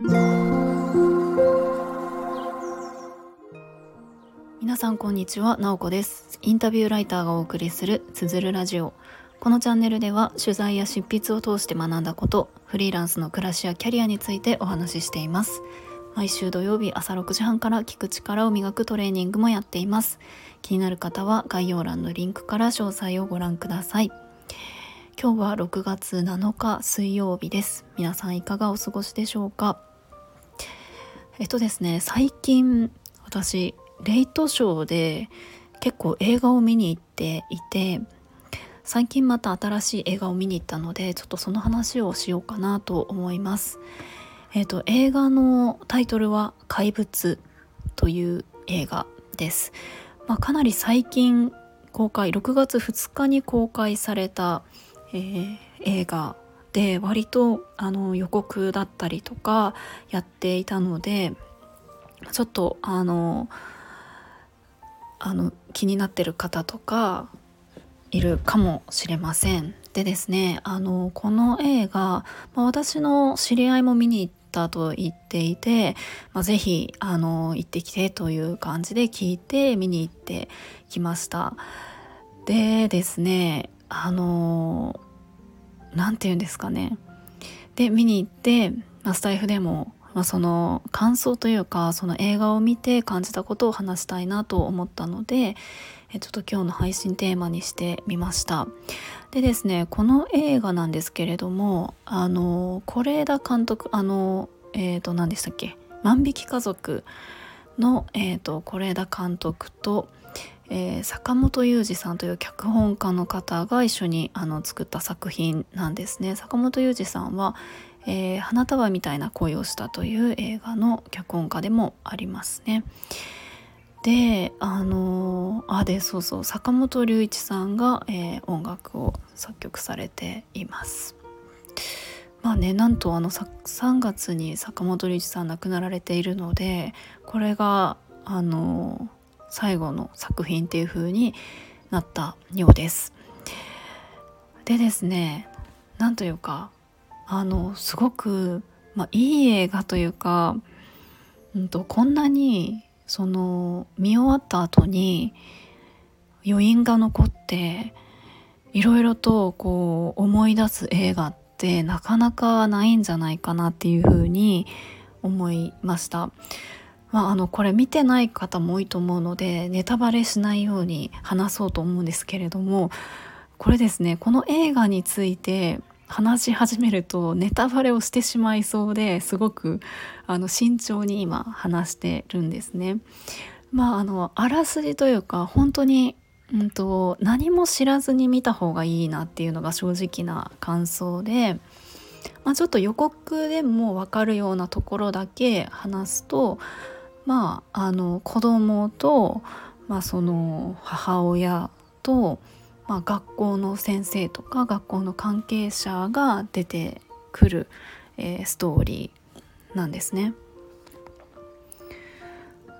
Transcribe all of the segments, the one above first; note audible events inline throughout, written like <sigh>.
皆さんこんにちは、なおこです。インタビューライターがお送りするつづるラジオ。このチャンネルでは取材や執筆を通して学んだことフリーランスの暮らしやキャリアについてお話ししています。毎週土曜日朝6時半から聞く力を磨くトレーニングもやっています。気になる方は概要欄のリンクから詳細をご覧ください。今日は6月7日水曜日です。皆さんいかがお過ごしでしょうか？えっとですね最近私レイトショーで結構映画を見に行っていて最近また新しい映画を見に行ったのでちょっとその話をしようかなと思います。えっ、と映画のタイトルは怪物という映画です。まあ、かなり最近公開6月2日に公開された、えー、映画で割とあの予告だったりとかやっていたのでちょっとあのあの気になってる方とかいるかもしれません。でですねあのこの映画、まあ、私の知り合いも見に行ったと言っていて、まあ、ぜひあの行ってきてという感じで聞いて見に行ってきましたでですねあの何て言うんですかね。で見に行って、まあ、スタイフでも、まあ、その感想というかその映画を見て感じたことを話したいなと思ったのでちょっと今日の配信テーマにしてみました。でですねこの映画なんですけれどもあの是枝監督あのえっ、ー、と何でしたっけ？万引き家族のえっ、ー、と是枝監督とえー、坂本雄二さんという脚本家の方が一緒にあの作った作品なんですね坂本雄二さんは、えー、花束みたいな恋をしたという映画の脚本家でもありますね。であのあでそうそう坂本龍一さんが、えー、音楽を作曲されています。まあねなんとあの3月に坂本龍一さん亡くなられているのでこれがあの最後の作品っていう風になったようです。でですねなんというかあのすごく、まあ、いい映画というか、うんとこんなにその見終わった後に余韻が残っていろいろとこう思い出す映画ってなかなかないんじゃないかなっていうふうに思いました。まあ、あのこれ見てない方も多いと思うのでネタバレしないように話そうと思うんですけれどもこれですねこの映画について話し始めるとネタバレをしてしまいそうですごくあの慎重に今話してるんですね。まああのあらすじというか本当に、うんと、何も知らずに見た方がいいなっていうのが正直な感想で、まあ、ちょっと予告でも分かるようなところだけ話すとまああの子供と、まあ、その母親とまあ、学校の先生とか学校の関係者が出てくる、えー、ストーリーなんですね。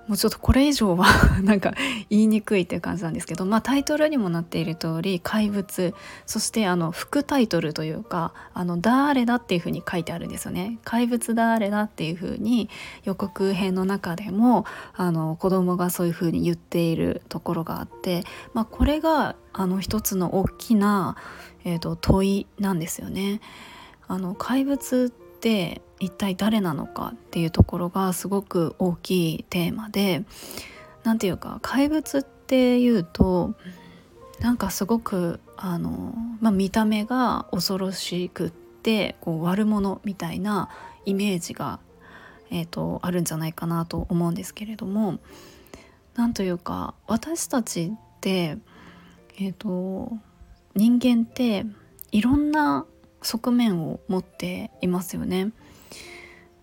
もうちょっとこれ以上は <laughs> なんか言いにくいっていう感じなんですけど、まあ、タイトルにもなっている通り怪物そしてあの副タイトルというか「あの誰だ?」っていうふうに書いてあるんですよね。怪物誰だっていうふうに予告編の中でもあの子供がそういうふうに言っているところがあって、まあ、これがあの一つの大きな、えーと、問いなんですよね。あの怪物って一体誰なのかっていうところがすごく大きいテーマで何て言うか怪物っていうとなんかすごくあの、まあ、見た目が恐ろしくってこう悪者みたいなイメージが、えーと、あるんじゃないかなと思うんですけれども何というか私たちってえっ、ー、と人間っていろんな側面を持っていますよね。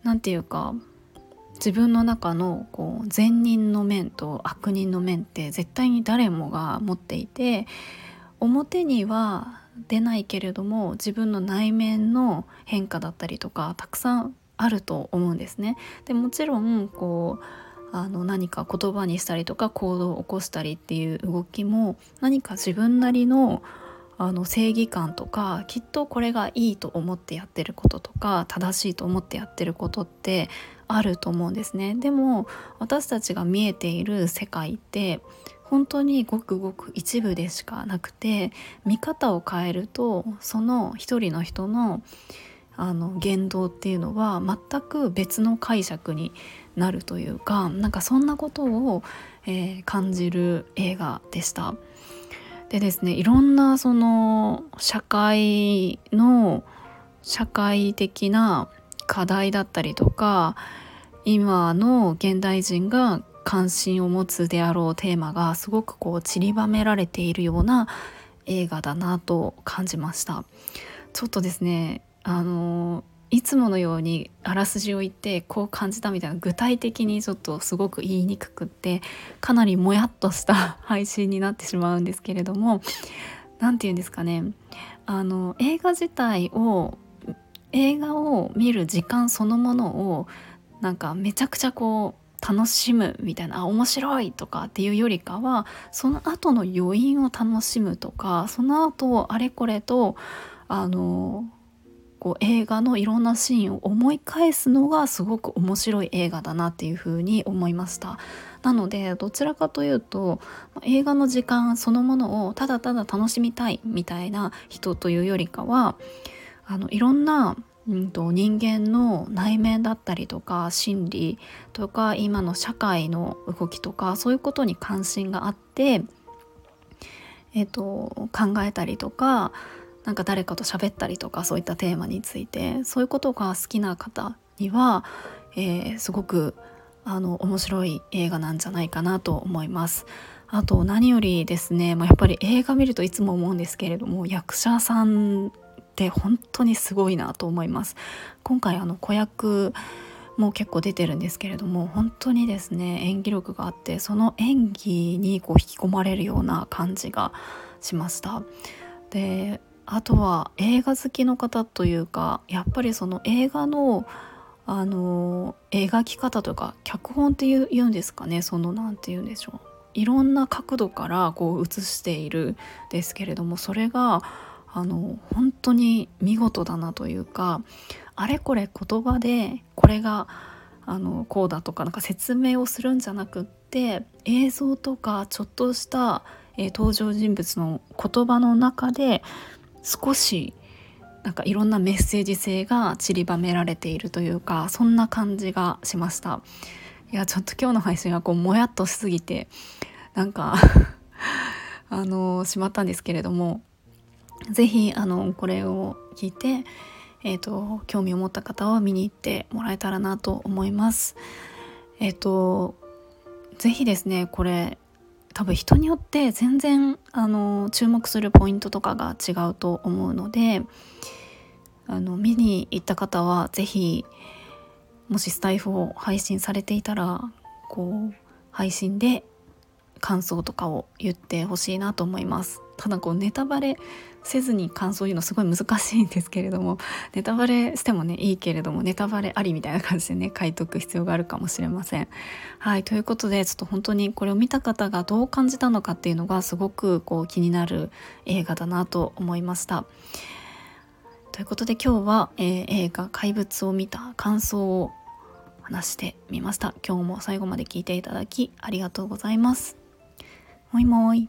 なんていうか自分の中のこう善人の面と悪人の面って絶対に誰もが持っていて表には出ないけれども自分の内面の変化だったりとかたくさんあると思うんですね。でもちろんこうあの何か言葉にしたりとか行動を起こしたりっていう動きも何か自分なりのあの正義感とかきっとこれがいいと思ってやってることとか正しいと思ってやってることってあると思うんですねでも私たちが見えている世界って本当にごくごく一部でしかなくて見方を変えるとその一人の人のあの言動っていうのは全く別の解釈になるというかなんかそんなことを、えー、感じる映画でした。でですねいろんなその社会の社会的な課題だったりとか今の現代人が関心を持つであろうテーマがすごくこう散りばめられているような映画だなと感じました。ちょっとですねあのいつものようにあらすじを言ってこう感じたみたいな具体的にちょっとすごく言いにくくってかなりもやっとした配信になってしまうんですけれども何て言うんですかね。あの映画自体を映画を見る時間そのものをなんかめちゃくちゃこう楽しむみたいな面白いとかっていうよりかはその後の余韻を楽しむとかその後あれこれとあのこう映画のいろんなシーンを思い返すのがすごく面白い映画だなっていうふうに思いました。なのでどちらかというと映画の時間そのものをただただ楽しみたいみたいな人というよりかはあのいろんなうんと、人間の内面だったりとか心理とか今の社会の動きとかそういうことに関心があって、えーと考えたりとかなんか誰かと喋ったりとかそういったテーマについてそういうことが好きな方には、えー、すごくあの面白い映画なんじゃないかなと思います。あと何よりですね、まあ、やっぱり映画見るといつも思うんですけれども役者さんって本当にすごいなと思います。今回あの子役も結構出てるんですけれども本当にですね演技力があってその演技にこう引き込まれるような感じがしました。であとは映画好きの方というかやっぱりその映画のあの描き方とか脚本っていう言うんですかねその何て言うんでしょう。いろんな角度からこう映しているですけれどもそれがあの本当に見事だなというかあれこれ言葉でこれがあのこうだとかなんか説明をするんじゃなくって映像とかちょっとした、えー、登場人物の言葉の中で少しなんかいろんなメッセージ性が散りばめられているというかそんな感じがしましたいやちょっと今日の配信はこうもやっとしすぎてなんか <laughs> あのしまったんですけれども是非あのこれを聞いてえーと、興味を持った方は見に行ってもらえたらなと思います。えっ、ー、と是非ですねこれ多分人によって全然あの注目するポイントとかが違うと思うのであの見に行った方は是非もしスタイフを配信されていたらこう配信で感想とかを言ってほしいなと思います。ただこうネタバレせずに感想を言うのすごい難しいんですけれども <laughs> ネタバレしてもねいいけれどもネタバレありみたいな感じでね書いとく必要があるかもしれません。はいということでちょっと本当にこれを見た方がどう感じたのかっていうのがすごくこう気になる映画だなと思いました。ということで今日は、えー、映画「怪物」を見た感想を話してみました。今日も最後まで聞いていただきありがとうございます。もいもい。